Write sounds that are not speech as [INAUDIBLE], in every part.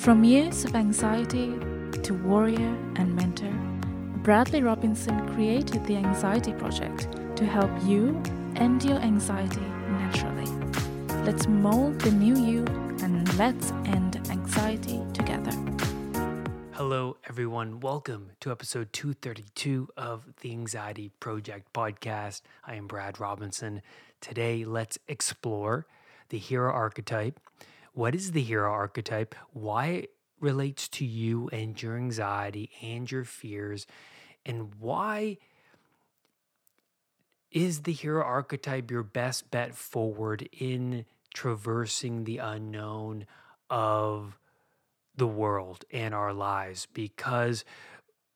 From years of anxiety to warrior and mentor, Bradley Robinson created the Anxiety Project to help you end your anxiety naturally. Let's mold the new you and let's end anxiety together. Hello, everyone. Welcome to episode 232 of the Anxiety Project podcast. I am Brad Robinson. Today, let's explore the hero archetype. What is the hero archetype? Why it relates to you and your anxiety and your fears, and why is the hero archetype your best bet forward in traversing the unknown of the world and our lives because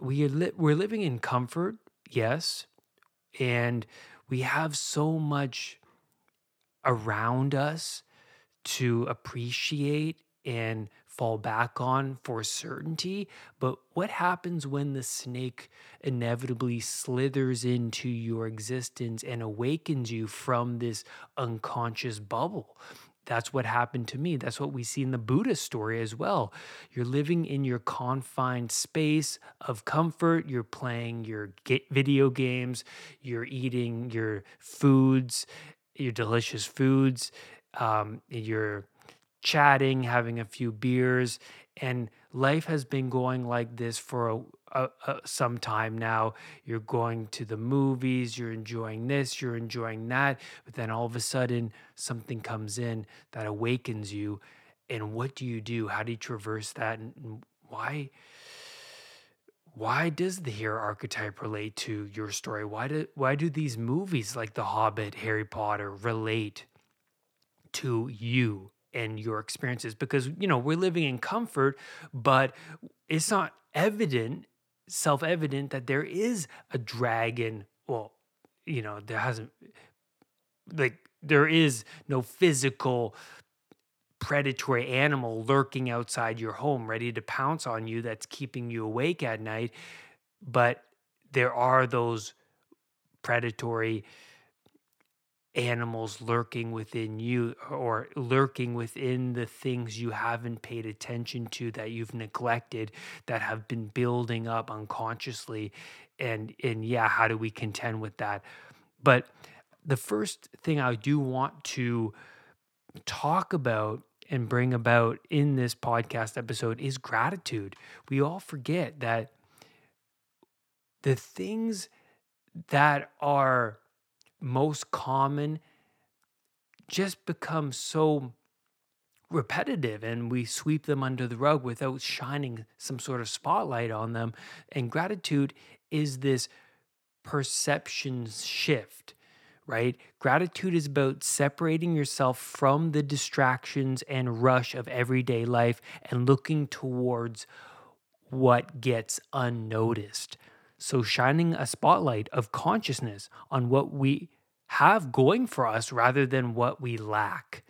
we are li- we're living in comfort yes and we have so much around us to appreciate and fall back on for certainty. But what happens when the snake inevitably slithers into your existence and awakens you from this unconscious bubble? That's what happened to me. That's what we see in the Buddha story as well. You're living in your confined space of comfort. You're playing your video games. You're eating your foods, your delicious foods. Um, you're chatting, having a few beers, and life has been going like this for a, a, a, some time now. You're going to the movies, you're enjoying this, you're enjoying that, but then all of a sudden something comes in that awakens you. And what do you do? How do you traverse that? And why? Why does the hero archetype relate to your story? Why do why do these movies like The Hobbit, Harry Potter relate to you? and your experiences because you know we're living in comfort but it's not evident self-evident that there is a dragon well you know there hasn't like there is no physical predatory animal lurking outside your home ready to pounce on you that's keeping you awake at night but there are those predatory animals lurking within you or lurking within the things you haven't paid attention to that you've neglected that have been building up unconsciously and and yeah how do we contend with that but the first thing I do want to talk about and bring about in this podcast episode is gratitude. We all forget that the things that are most common just become so repetitive and we sweep them under the rug without shining some sort of spotlight on them. And gratitude is this perception shift, right? Gratitude is about separating yourself from the distractions and rush of everyday life and looking towards what gets unnoticed. So, shining a spotlight of consciousness on what we have going for us rather than what we lack.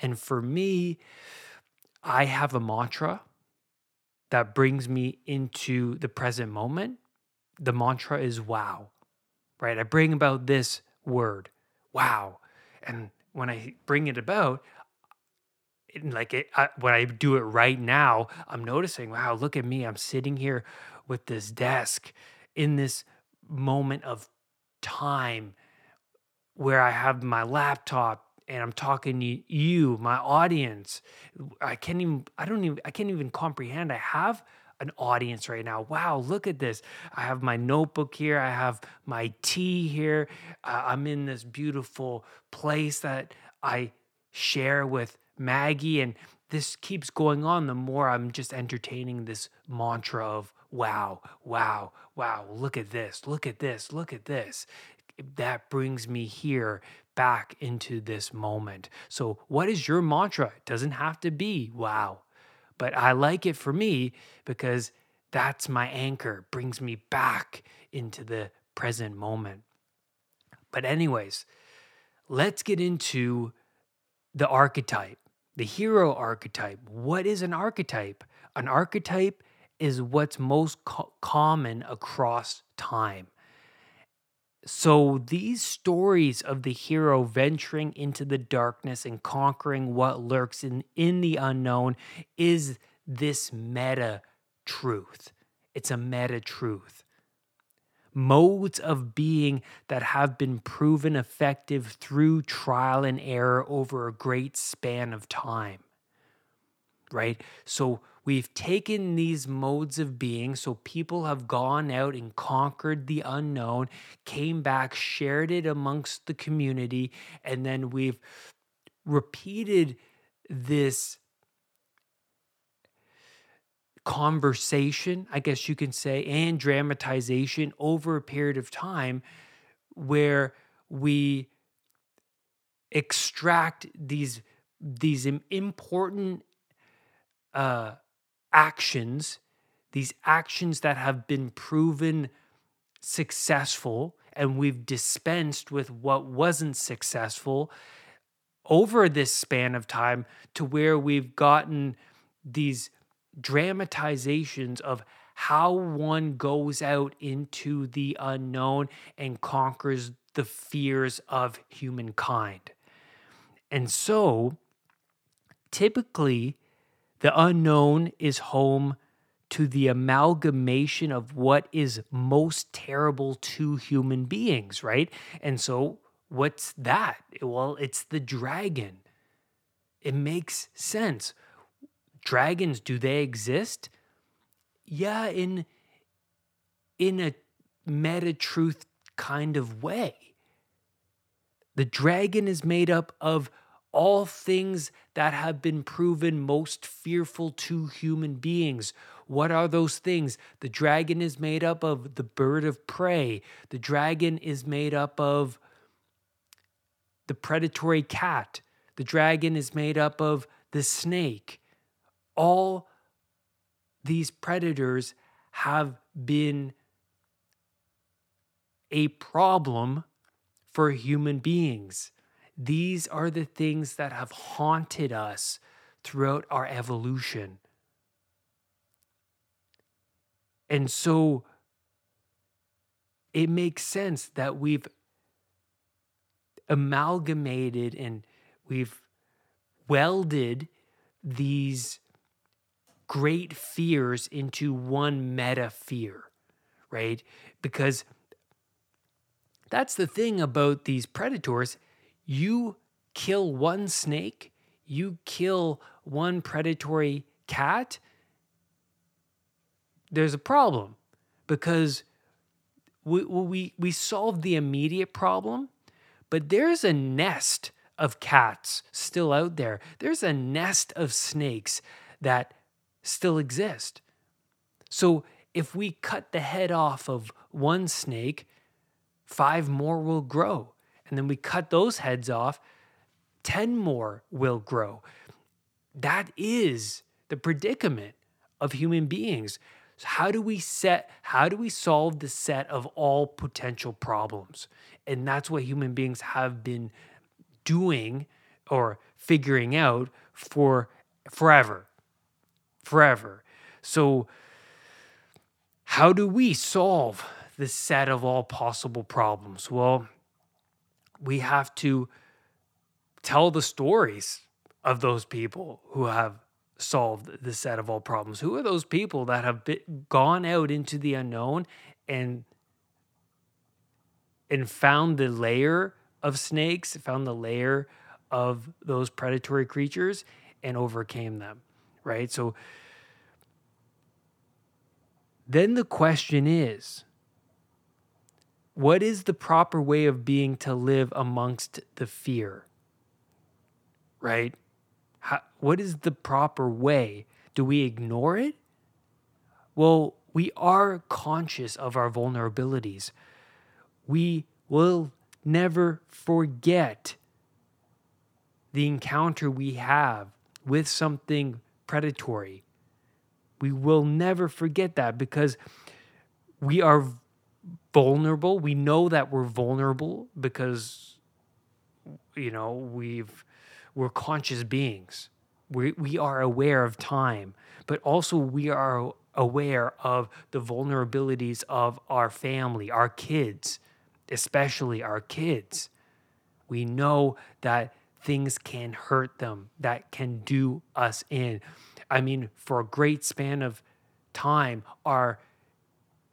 And for me, I have a mantra that brings me into the present moment. The mantra is wow, right? I bring about this word, wow. And when I bring it about, like it, I, when I do it right now, I'm noticing, wow, look at me. I'm sitting here with this desk in this moment of time where I have my laptop and I'm talking to you, my audience. I can't even, I don't even, I can't even comprehend. I have an audience right now. Wow, look at this. I have my notebook here. I have my tea here. Uh, I'm in this beautiful place that I share with Maggie. And this keeps going on the more I'm just entertaining this mantra of wow, wow, wow, look at this, look at this, look at this that brings me here back into this moment. So, what is your mantra? It doesn't have to be wow, but I like it for me because that's my anchor, brings me back into the present moment. But, anyways, let's get into the archetype, the hero archetype. What is an archetype? An archetype is what's most co- common across time. So these stories of the hero venturing into the darkness and conquering what lurks in, in the unknown is this meta truth. It's a meta truth. Modes of being that have been proven effective through trial and error over a great span of time. Right? So we've taken these modes of being. So people have gone out and conquered the unknown, came back, shared it amongst the community, and then we've repeated this conversation, I guess you can say, and dramatization over a period of time where we extract these these important uh, actions, these actions that have been proven successful, and we've dispensed with what wasn't successful over this span of time to where we've gotten these dramatizations of how one goes out into the unknown and conquers the fears of humankind. And so, typically, the unknown is home to the amalgamation of what is most terrible to human beings, right? And so, what's that? Well, it's the dragon. It makes sense dragons do they exist yeah in in a meta truth kind of way the dragon is made up of all things that have been proven most fearful to human beings. What are those things? The dragon is made up of the bird of prey. The dragon is made up of the predatory cat. The dragon is made up of the snake all these predators have been a problem for human beings. These are the things that have haunted us throughout our evolution. And so it makes sense that we've amalgamated and we've welded these great fears into one meta fear, right? Because that's the thing about these predators. You kill one snake, you kill one predatory cat, there's a problem because we, we, we solved the immediate problem, but there's a nest of cats still out there. There's a nest of snakes that still exist. So if we cut the head off of one snake, five more will grow. And then we cut those heads off, 10 more will grow. That is the predicament of human beings. So how do we set, how do we solve the set of all potential problems? And that's what human beings have been doing or figuring out for forever forever. So, how do we solve the set of all possible problems? Well, we have to tell the stories of those people who have solved the set of all problems. Who are those people that have been, gone out into the unknown and and found the layer of snakes, found the layer of those predatory creatures and overcame them, right? So then the question is what is the proper way of being to live amongst the fear? Right? How, what is the proper way? Do we ignore it? Well, we are conscious of our vulnerabilities. We will never forget the encounter we have with something predatory we will never forget that because we are vulnerable. We know that we're vulnerable because you know, we've we're conscious beings. We we are aware of time, but also we are aware of the vulnerabilities of our family, our kids, especially our kids. We know that things can hurt them, that can do us in. I mean, for a great span of time, our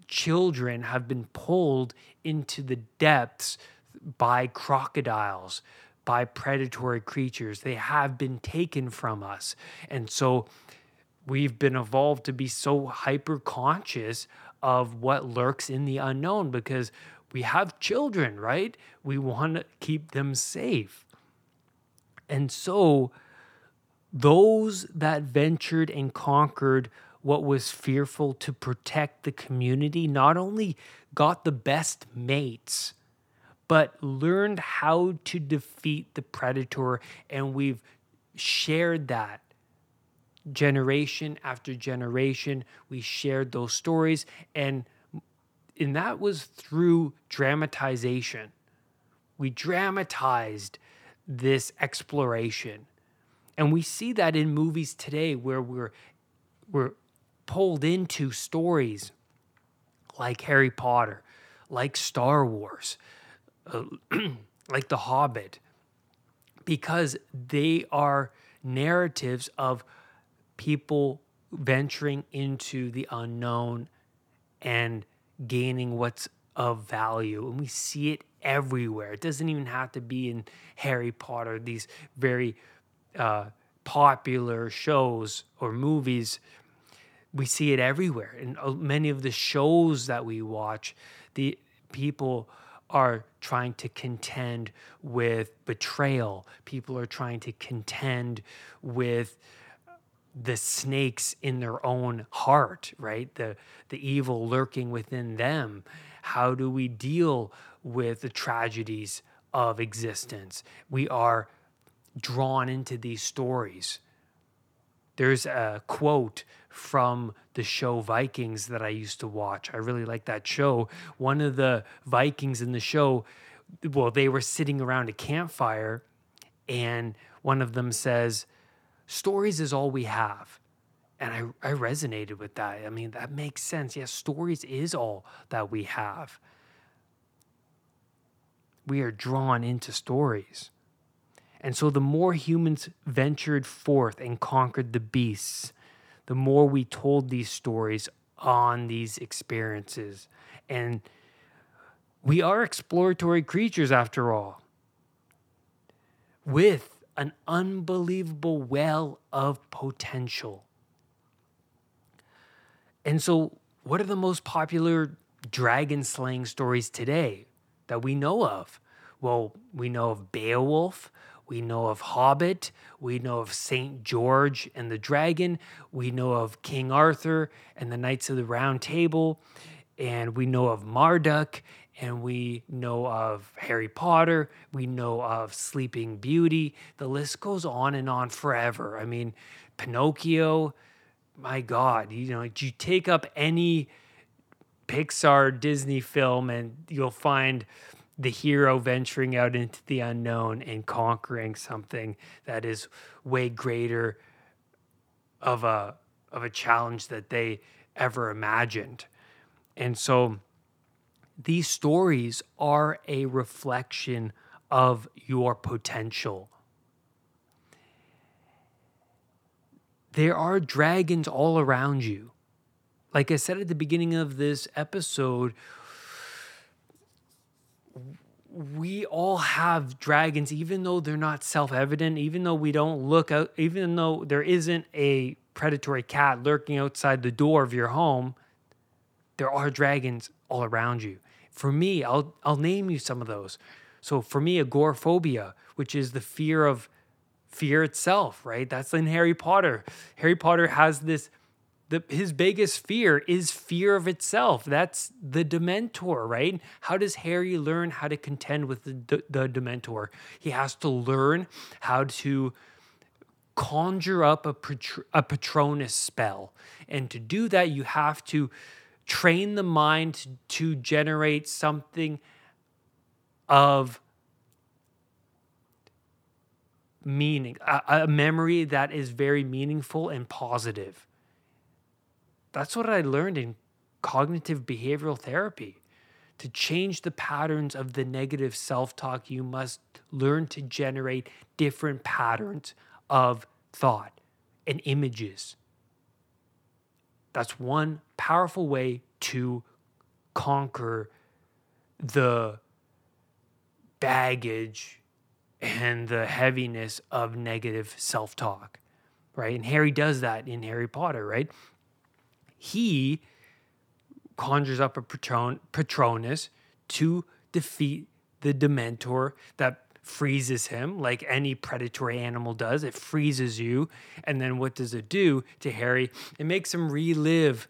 children have been pulled into the depths by crocodiles, by predatory creatures. They have been taken from us. And so we've been evolved to be so hyper conscious of what lurks in the unknown because we have children, right? We want to keep them safe. And so those that ventured and conquered what was fearful to protect the community not only got the best mates, but learned how to defeat the predator. And we've shared that generation after generation. We shared those stories. And, and that was through dramatization. We dramatized this exploration. And we see that in movies today where we're, we're pulled into stories like Harry Potter, like Star Wars, uh, [CLEARS THROAT] like The Hobbit, because they are narratives of people venturing into the unknown and gaining what's of value. And we see it everywhere. It doesn't even have to be in Harry Potter, these very uh, popular shows or movies we see it everywhere. In uh, many of the shows that we watch the people are trying to contend with betrayal. People are trying to contend with the snakes in their own heart right? The the evil lurking within them. How do we deal with the tragedies of existence? We are drawn into these stories. There's a quote from the show Vikings that I used to watch. I really like that show. One of the Vikings in the show, well, they were sitting around a campfire, and one of them says, Stories is all we have. And I, I resonated with that. I mean, that makes sense. Yes, stories is all that we have. We are drawn into stories. And so the more humans ventured forth and conquered the beasts, the more we told these stories on these experiences. And we are exploratory creatures after all, with an unbelievable well of potential. And so, what are the most popular dragon slaying stories today that we know of? Well, we know of Beowulf, we know of Hobbit. We know of St. George and the Dragon. We know of King Arthur and the Knights of the Round Table. And we know of Marduk. And we know of Harry Potter. We know of Sleeping Beauty. The list goes on and on forever. I mean, Pinocchio, my God, you know, you take up any Pixar Disney film and you'll find the hero venturing out into the unknown and conquering something that is way greater of a of a challenge that they ever imagined. And so these stories are a reflection of your potential. There are dragons all around you. Like I said at the beginning of this episode, we all have dragons, even though they're not self evident, even though we don't look out, even though there isn't a predatory cat lurking outside the door of your home, there are dragons all around you. For me, I'll, I'll name you some of those. So for me, agoraphobia, which is the fear of fear itself, right? That's in Harry Potter. Harry Potter has this the, his biggest fear is fear of itself. That's the Dementor, right? How does Harry learn how to contend with the, the Dementor? He has to learn how to conjure up a, a Patronus spell. And to do that, you have to train the mind to generate something of meaning, a, a memory that is very meaningful and positive that's what I learned in cognitive behavioral therapy. To change the patterns of the negative self talk, you must learn to generate different patterns of thought and images That's one powerful way to conquer the baggage and the heaviness of negative self talk, right? And Harry does that in Harry Potter, right? He conjures up a Patron- Patronus to defeat the Dementor that freezes him like any predatory animal does. It freezes you. And then what does it do to Harry? It makes him relive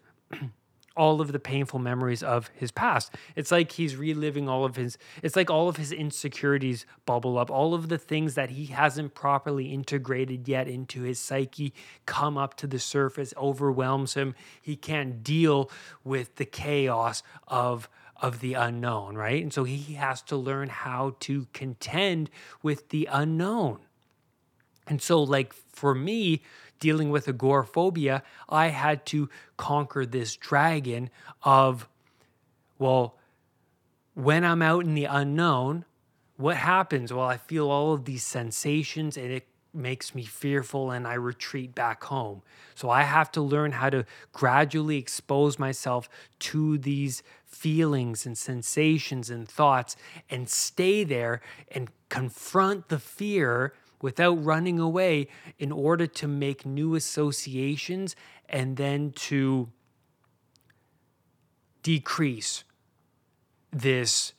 all of the painful memories of his past. It's like he's reliving all of his, it's like all of his insecurities bubble up. All of the things that he hasn't properly integrated yet into his psyche come up to the surface, overwhelms him. He can't deal with the chaos of of the unknown, right? And so he has to learn how to contend with the unknown. And so, like for me, dealing with agoraphobia, I had to conquer this dragon of, well, when I'm out in the unknown, what happens? Well, I feel all of these sensations and it makes me fearful and I retreat back home. So I have to learn how to gradually expose myself to these feelings and sensations and thoughts and stay there and confront the fear without running away in order to make new associations and then to decrease this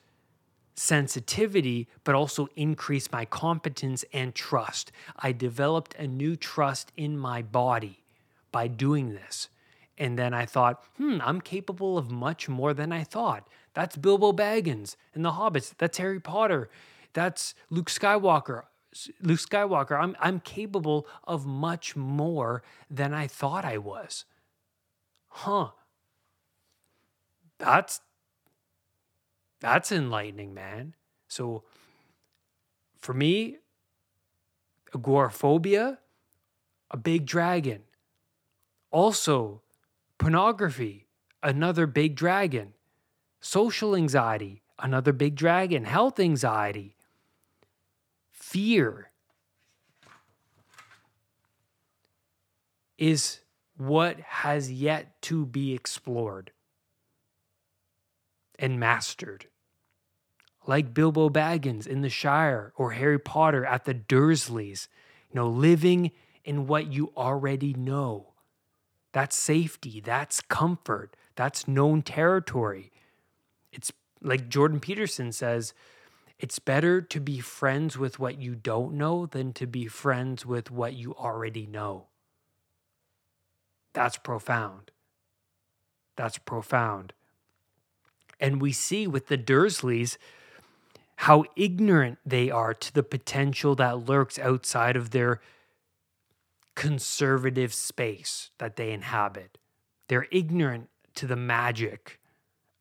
sensitivity, but also increase my competence and trust. I developed a new trust in my body by doing this. And then I thought, hmm, I'm capable of much more than I thought. That's Bilbo Baggins and the Hobbits. That's Harry Potter. That's Luke Skywalker. Luke Skywalker, I'm, I'm capable of much more than I thought I was. Huh. That's that's enlightening, man. So for me, agoraphobia, a big dragon. Also, pornography, another big dragon. Social anxiety, another big dragon. Health anxiety, fear is what has yet to be explored and mastered. Like Bilbo Baggins in the Shire or Harry Potter at the Dursleys, you know, living in what you already know. That's safety, that's comfort, that's known territory. It's like Jordan Peterson says, it's better to be friends with what you don't know than to be friends with what you already know. That's profound. That's profound. And we see with the Dursleys how ignorant they are to the potential that lurks outside of their conservative space that they inhabit. They're ignorant to the magic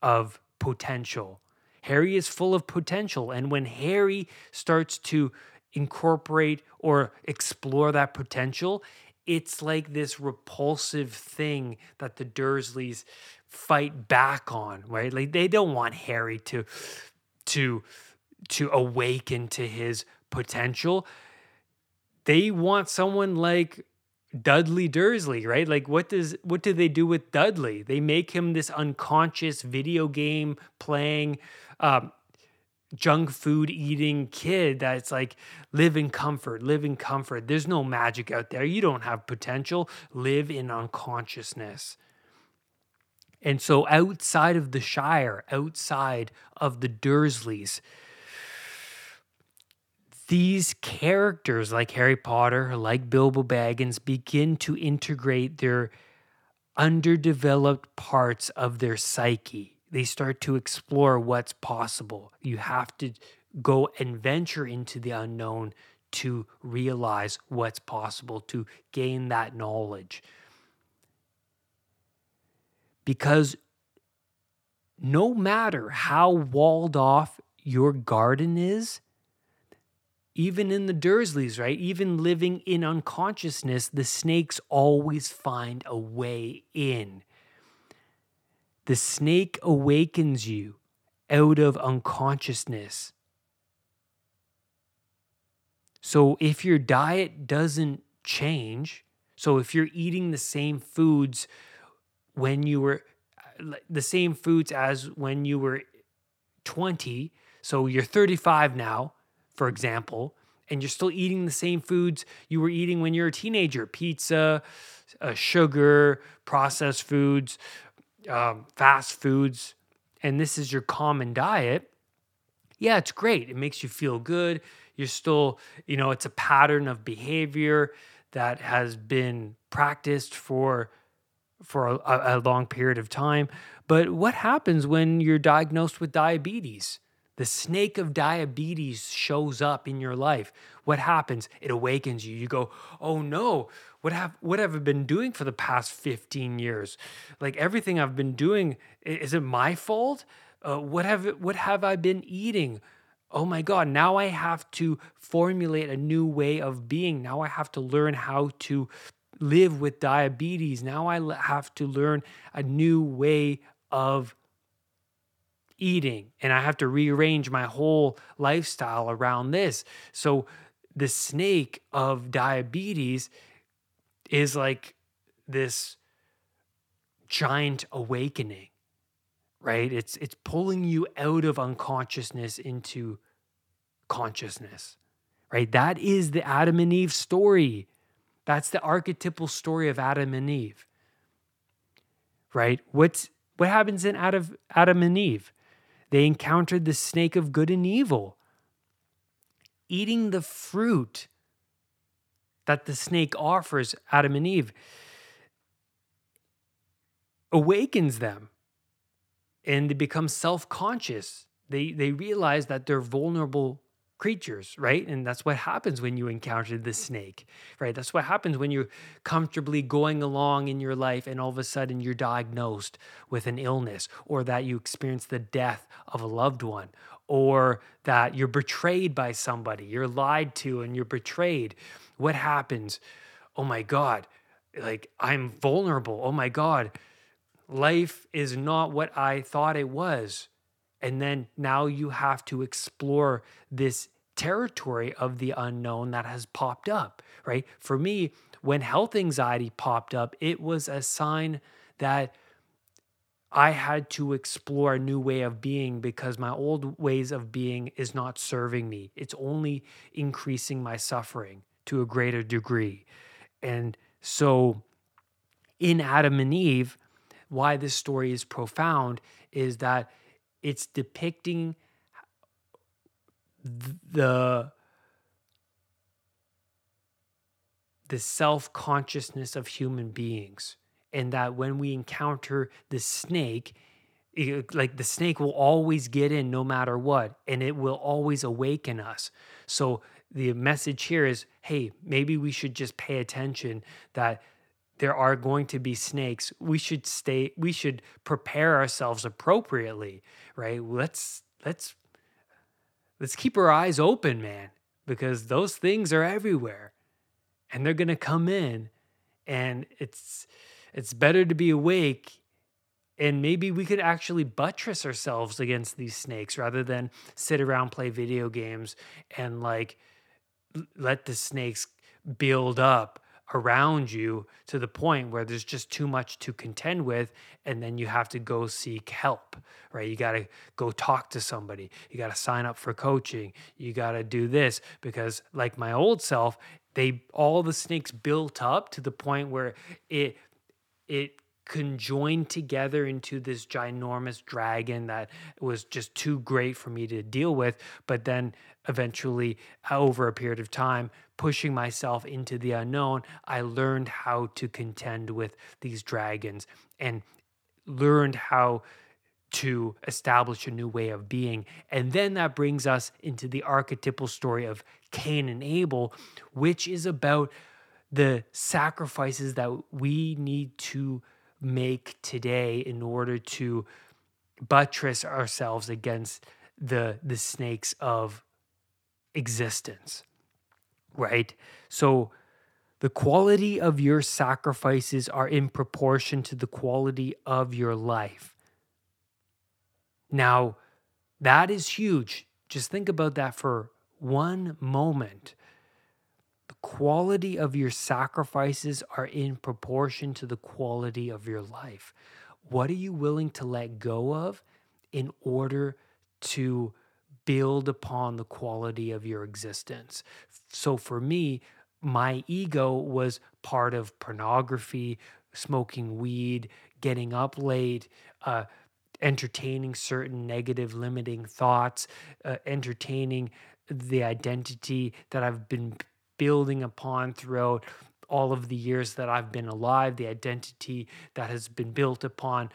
of potential. Harry is full of potential. And when Harry starts to incorporate or explore that potential, it's like this repulsive thing that the Dursleys fight back on, right? Like they don't want Harry to to to awaken to his potential. They want someone like Dudley Dursley, right? Like what does what do they do with Dudley? They make him this unconscious video game playing um, junk food eating kid that's like live in comfort, live in comfort. There's no magic out there. You don't have potential. Live in unconsciousness. And so, outside of the Shire, outside of the Dursleys, these characters like Harry Potter, like Bilbo Baggins, begin to integrate their underdeveloped parts of their psyche. They start to explore what's possible. You have to go and venture into the unknown to realize what's possible, to gain that knowledge because no matter how walled off your garden is, even in the Dursleys, right? Even living in unconsciousness, the snakes always find a way in. The snake awakens you out of unconsciousness. So if your diet doesn't change, so if you're eating the same foods when you were the same foods as when you were 20. So you're 35 now, for example, and you're still eating the same foods you were eating when you're a teenager pizza, uh, sugar, processed foods, um, fast foods, and this is your common diet. Yeah, it's great. It makes you feel good. You're still, you know, it's a pattern of behavior that has been practiced for for a, a long period of time. But what happens when you're diagnosed with diabetes? The snake of diabetes shows up in your life. What happens? It awakens you. You go, "Oh no, what have what have I been doing for the past 15 years? Like everything I've been doing, is it my fault? Uh, what have what have I been eating? Oh my God, now I have to formulate a new way of being. Now I have to learn how to live with diabetes. Now I have to learn a new way of eating and I have to rearrange my whole lifestyle around this. So the snake of diabetes is like this giant awakening right? It's it's pulling you out of unconsciousness into consciousness right? That is the adam and eve story. That's the archetypal story of adam and eve right? What's what happens in adam, adam and eve they encountered the snake of good and evil. Eating the fruit that the snake offers Adam and Eve awakens them and they become self conscious. They, they realize that they're vulnerable creatures, right? And that's what happens when you encounter the snake, right? That's what happens when you're comfortably going along in your life and all of a sudden you're diagnosed with an illness or that you experience the death of a loved one or that you're betrayed by somebody, you're lied to and you're betrayed. What happens? Oh my God, like I'm vulnerable. Oh my God, life is not what I thought it was and then now you have to explore this territory of the unknown that has popped up, right? For me, when health anxiety popped up, it was a sign that I had to explore a new way of being because my old ways of being is not serving me. It's only increasing my suffering to a greater degree. And so in Adam and Eve, why this story is profound is that it's depicting the the self-consciousness of human beings. And that when we encounter the snake like the snake will always get in no matter what and it will always awaken us. So the message here is hey maybe we should just pay attention that there are going to be snakes. We should stay we should prepare ourselves appropriately right? Let's let's let's keep our eyes open man because those things are everywhere and they're going to come in and it's it's better to be awake and maybe we could actually buttress ourselves against these snakes rather than sit around play video games and like let the snakes build up around you to the point where there's just too much to contend with and then you have to go seek help right? You got to go talk to somebody. You got to sign up for coaching. You got to do this because like my old self they all the snakes built up to the point where it it conjoined together into this ginormous dragon that was just too great for me to deal with. But then eventually over a period of time pushing myself into the unknown i learned how to contend with these dragons and learned how to establish a new way of being. And then that brings us into the archetypal story of Cain and Abel, which is about the sacrifices that we need to make today in order to buttress ourselves against the the snakes of existence right? So the quality of your sacrifices are in proportion to the quality of your life. Now that is huge. Just think about that for one moment. The quality of your sacrifices are in proportion to the quality of your life. What are you willing to let go of in order to build upon the quality of your existence? So for me, my ego was part of pornography, smoking weed, getting up late, uh, entertaining certain negative limiting thoughts, uh, entertaining the identity that I've been building upon throughout all of the years that I've been alive, the identity that has been built upon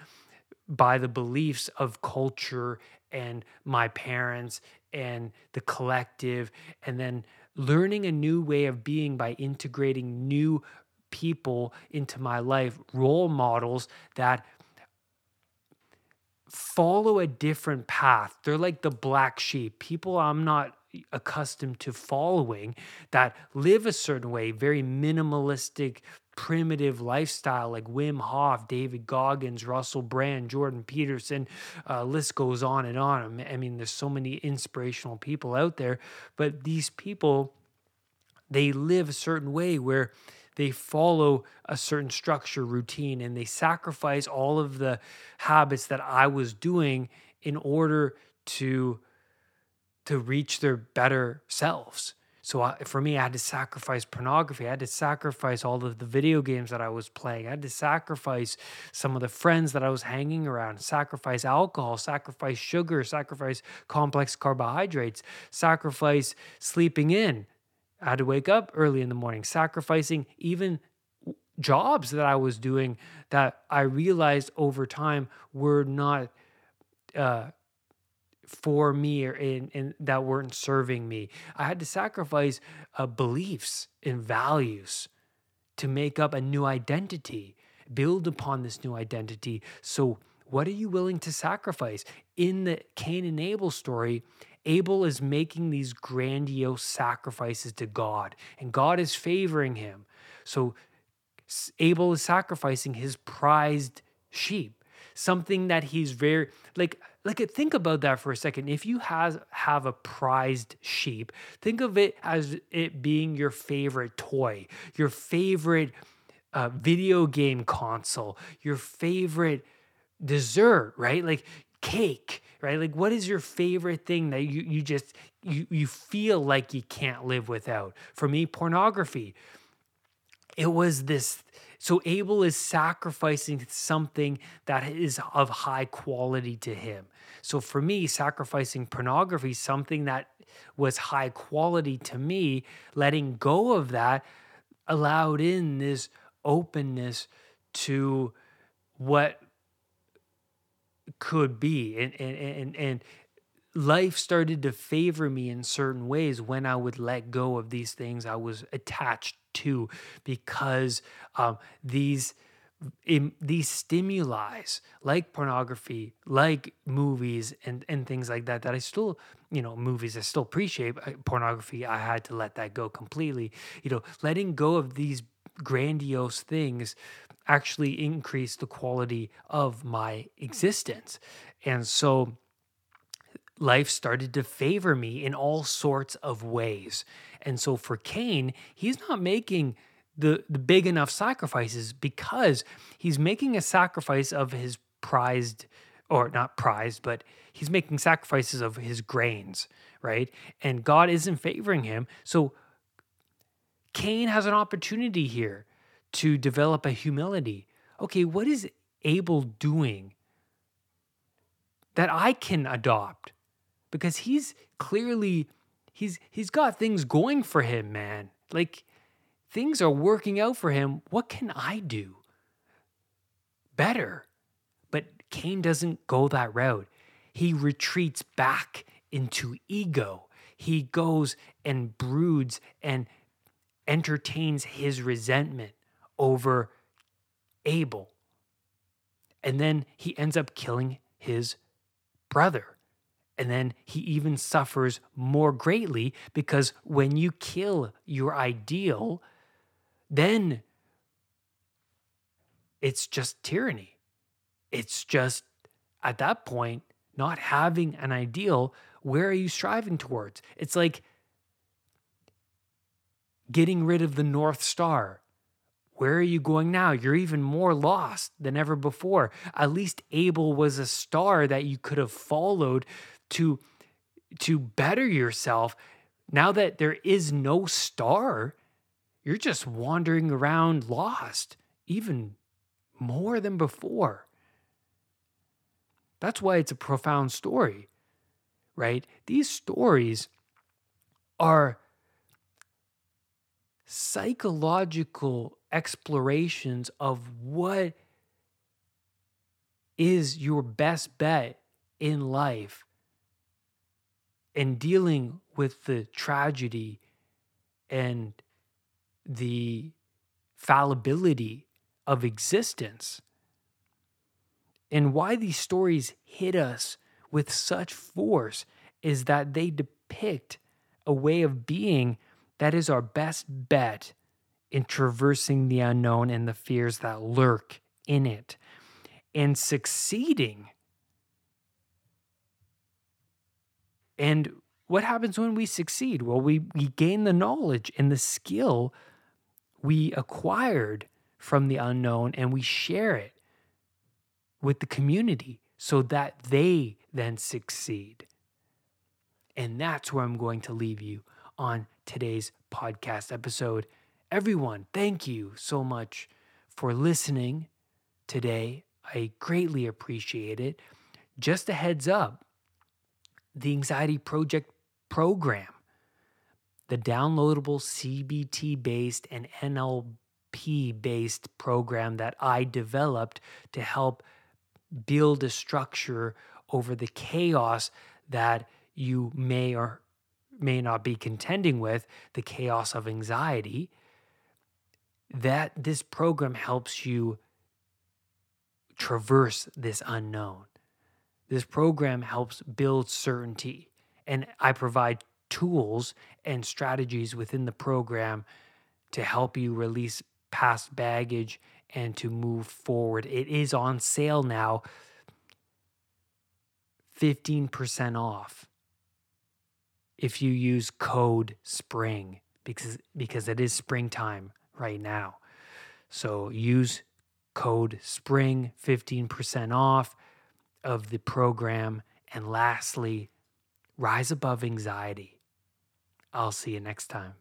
by the beliefs of culture and my parents and the collective, and then learning a new way of being by integrating new people into my life, role models that follow a different path. They're like the black sheep, people I'm not accustomed to following that live a certain way, very minimalistic, primitive lifestyle like Wim Hof, David Goggins, Russell Brand, Jordan Peterson, uh, list goes on and on. I mean, there's so many inspirational people out there, but these people, they live a certain way where they follow a certain structure, routine, and they sacrifice all of the habits that I was doing in order to to reach their better selves. So I, for me, I had to sacrifice pornography. I had to sacrifice all of the video games that I was playing. I had to sacrifice some of the friends that I was hanging around, sacrifice alcohol, sacrifice sugar, sacrifice complex carbohydrates, sacrifice sleeping in. I had to wake up early in the morning, sacrificing even jobs that I was doing that I realized over time were not uh, for me or in, in that weren't serving me. I had to sacrifice uh, beliefs and values to make up a new identity, build upon this new identity. So, what are you willing to sacrifice? In the Cain and Abel story, Abel is making these grandiose sacrifices to God, and God is favoring him. So, Abel is sacrificing his prized sheep, something that he's very like like think about that for a second. If you has have a prized sheep think of it as it being your favorite toy your favorite uh, video game console your favorite dessert right? Like cake right? Like what is your favorite thing that you you just you you feel like you can't live without? For me pornography. It was this so Abel is sacrificing something that is of high quality to him. So for me, sacrificing pornography, something that was high quality to me, letting go of that allowed in this openness to what could be and and and, and life started to favor me in certain ways when I would let go of these things I was attached to because um, these in, these stimuli like pornography like movies and and things like that that i still you know movies i still appreciate pornography i had to let that go completely. You know letting go of these grandiose things actually increase the quality of my existence. And so life started to favor me in all sorts of ways. And so for Cain, he's not making the, the big enough sacrifices because he's making a sacrifice of his prized, or not prized, but he's making sacrifices of his grains, right? And God isn't favoring him. So Cain has an opportunity here to develop a humility. Okay, what is Abel doing that I can adopt? Because he's clearly he's he's got things going for him, man. Like things are working out for him. What can I do better? But Cain doesn't go that route. He retreats back into ego. He goes and broods and entertains his resentment over Abel. And then he ends up killing his brother. And then he even suffers more greatly because when you kill your ideal, then it's just tyranny. It's just at that point, not having an ideal, where are you striving towards? It's like getting rid of the North Star. Where are you going now? You're even more lost than ever before. At least Abel was a star that you could have followed to to better yourself. Now that there is no star, you're just wandering around lost, even more than before. That's why it's a profound story, right? These stories are psychological explorations of what is your best bet in life and dealing with the tragedy and the fallibility of existence. And why these stories hit us with such force is that they depict a way of being that is our best bet in traversing the unknown and the fears that lurk in it and succeeding. And what happens when we succeed? Well, we, we gain the knowledge and the skill we acquired from the unknown and we share it with the community so that they then succeed. And that's where I'm going to leave you on today's podcast episode. Everyone, thank you so much for listening today. I greatly appreciate it. Just a heads up the Anxiety Project program, the downloadable CBT based and NLP based program that I developed to help build a structure over the chaos that you may or may not be contending with, the chaos of anxiety that this program helps you traverse this unknown. This program helps build certainty, and I provide tools and strategies within the program to help you release past baggage and to move forward. It is on sale now, 15% off if you use code SPRING because because it is springtime right now. So use code SPRING 15% off of the program. And lastly, rise above anxiety. I'll see you next time.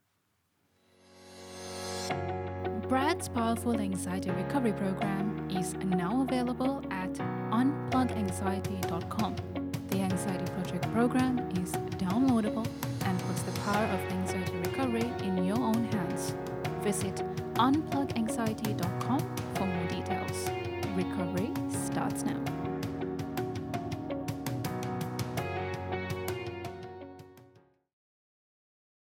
Brad's powerful anxiety recovery program is now available at unpluganxiety.com. The Anxiety Project program is downloadable and puts the power of anxiety recovery in your own hands. Visit unpluganxiety.com for more details. Recovery starts now.